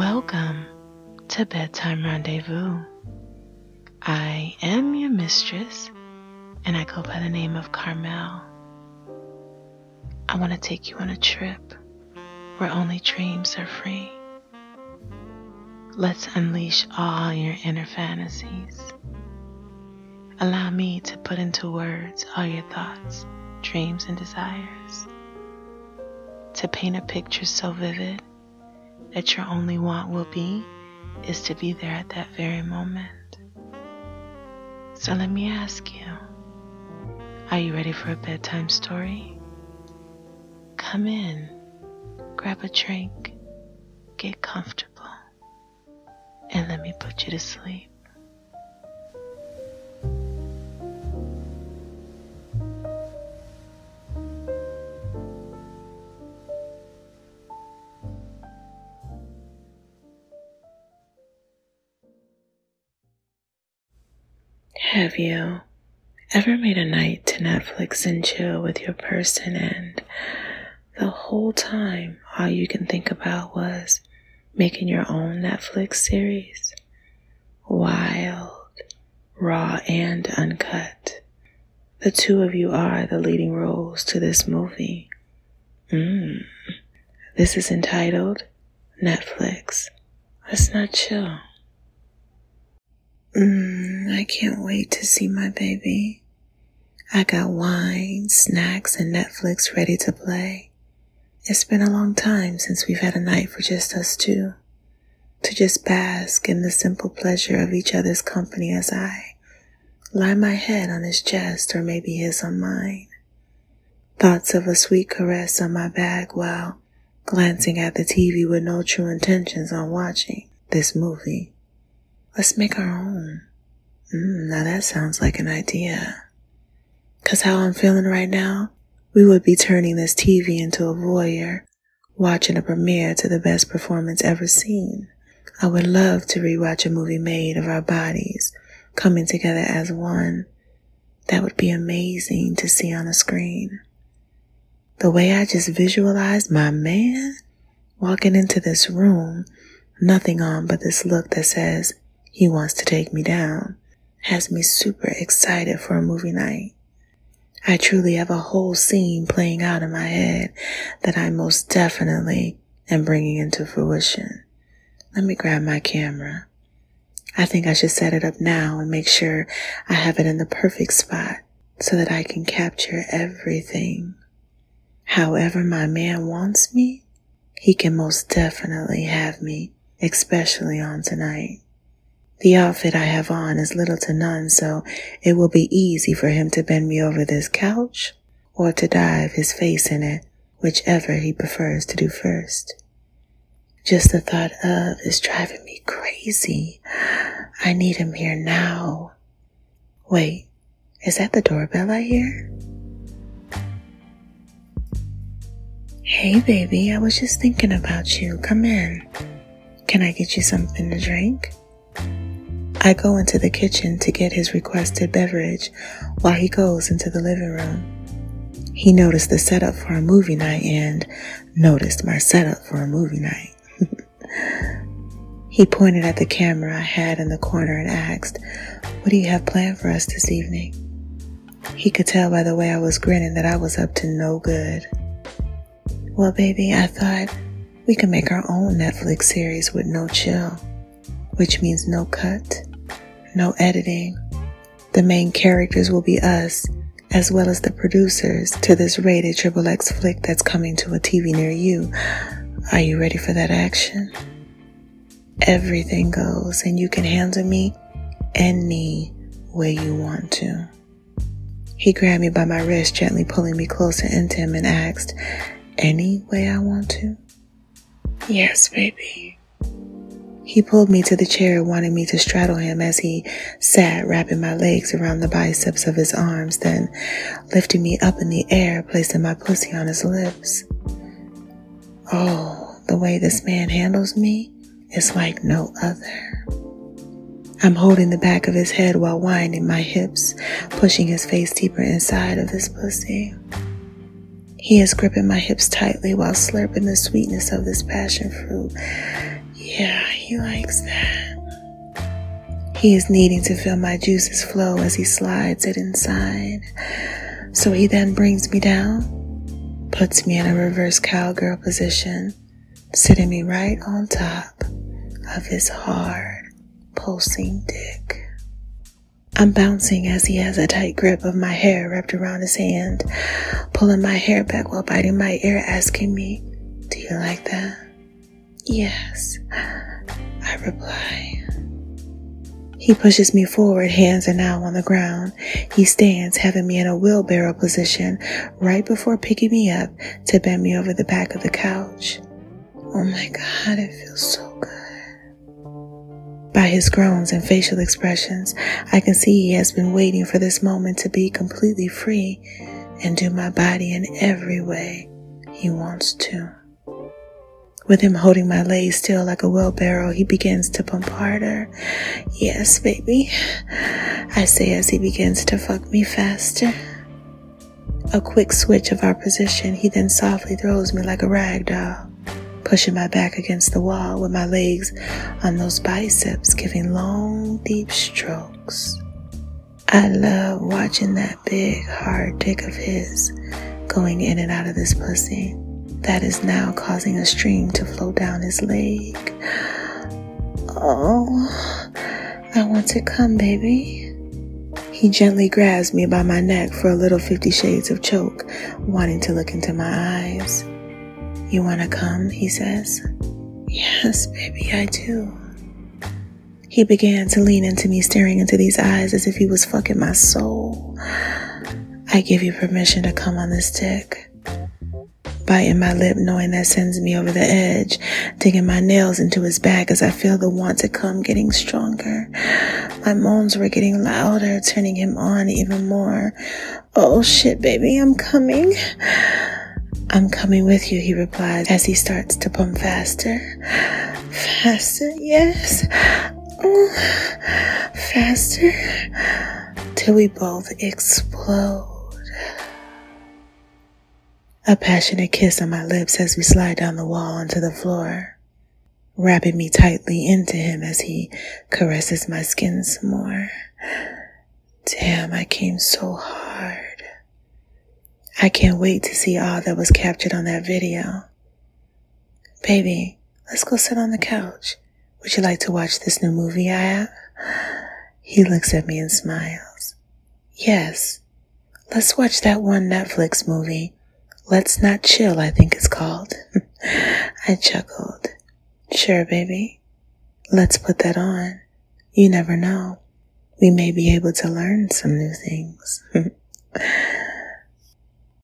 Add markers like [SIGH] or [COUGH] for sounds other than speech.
Welcome to Bedtime Rendezvous. I am your mistress, and I go by the name of Karmel. I want to take you on a trip where only dreams are free. Let's unleash all your inner fantasies. Allow me to put into words all your thoughts, dreams, and desires. To paint a picture so vivid that your only want will be is to be there at that very moment. So let me ask you are you ready for a bedtime story? Come in, grab a drink, get comfortable, and let me put you to sleep. Have you ever made a night to Netflix and chill with your person and the whole time all you can think about was making your own Netflix series? Wild, raw, and uncut. The two of you are the leading roles to this movie. Mmm. This is entitled Netflix. Let's not chill. Mmm, I can't wait to see my baby. I got wine, snacks, and Netflix ready to play. It's been a long time since we've had a night for just us two. To just bask in the simple pleasure of each other's company as I lie my head on his chest or maybe his on mine. Thoughts of a sweet caress on my back while glancing at the TV with no true intentions on watching this movie. Let's make our own. Mm, now that sounds like an idea. Cause how I'm feeling right now, we would be turning this TV into a voyeur, watching a premiere to the best performance ever seen. I would love to rewatch a movie made of our bodies coming together as one. That would be amazing to see on a screen. The way I just visualized my man walking into this room, nothing on but this look that says, he wants to take me down has me super excited for a movie night. I truly have a whole scene playing out in my head that I most definitely am bringing into fruition. Let me grab my camera. I think I should set it up now and make sure I have it in the perfect spot so that I can capture everything. However my man wants me, he can most definitely have me, especially on tonight. The outfit I have on is little to none, so it will be easy for him to bend me over this couch or to dive his face in it, whichever he prefers to do first. Just the thought of is driving me crazy. I need him here now. Wait, is that the doorbell I hear? Hey baby, I was just thinking about you. Come in. Can I get you something to drink? I go into the kitchen to get his requested beverage while he goes into the living room. He noticed the setup for a movie night and noticed my setup for a movie night. [LAUGHS] he pointed at the camera I had in the corner and asked, What do you have planned for us this evening? He could tell by the way I was grinning that I was up to no good. Well, baby, I thought we could make our own Netflix series with no chill, which means no cut no editing. The main characters will be us, as well as the producers to this rated triple X flick that's coming to a TV near you. Are you ready for that action? Everything goes, and you can handle me any way you want to. He grabbed me by my wrist, gently pulling me closer into him, and asked, Any way I want to? Yes, baby. He pulled me to the chair, wanting me to straddle him as he sat, wrapping my legs around the biceps of his arms, then lifting me up in the air, placing my pussy on his lips. Oh, the way this man handles me is like no other. I'm holding the back of his head while winding my hips, pushing his face deeper inside of his pussy. He is gripping my hips tightly while slurping the sweetness of this passion fruit. He likes that. He is needing to feel my juices flow as he slides it inside. So he then brings me down, puts me in a reverse cowgirl position, sitting me right on top of his hard, pulsing dick. I'm bouncing as he has a tight grip of my hair wrapped around his hand, pulling my hair back while biting my ear, asking me, Do you like that? Yes, Reply. He pushes me forward, hands are now on the ground. He stands, having me in a wheelbarrow position right before picking me up to bend me over the back of the couch. Oh my God, it feels so good. By his groans and facial expressions, I can see he has been waiting for this moment to be completely free and do my body in every way he wants to. With him holding my legs still like a wheelbarrow, he begins to pump harder. Yes, baby, I say as he begins to fuck me faster. A quick switch of our position, he then softly throws me like a rag doll, pushing my back against the wall with my legs on those biceps, giving long, deep strokes. I love watching that big, hard dick of his going in and out of this pussy that is now causing a stream to flow down his leg. Oh, I want to come, baby. He gently grabs me by my neck for a little Fifty Shades of choke, wanting to look into my eyes. You want to come? He says. Yes, baby, I do. He began to lean into me, staring into these eyes as if he was fucking my soul. I give you permission to come on this dick biting my lip, knowing that sends me over the edge, digging my nails into his back as I feel the want to come getting stronger. My moans were getting louder, turning him on even more. Oh shit, baby, I'm coming. I'm coming with you, he replied as he starts to pump faster. Faster, yes. Oh, faster. Till we both explode. A passionate kiss on my lips as we slide down the wall onto the floor, wrapping me tightly into him as he caresses my skin some more. Damn, I came so hard. I can't wait to see all that was captured on that video. Baby, let's go sit on the couch. Would you like to watch this new movie I have? He looks at me and smiles. Yes, let's watch that one Netflix movie Let's Not Chill, I think it's called. [LAUGHS] I chuckled. Sure, baby. Let's put that on. You never know. We may be able to learn some new things. [LAUGHS]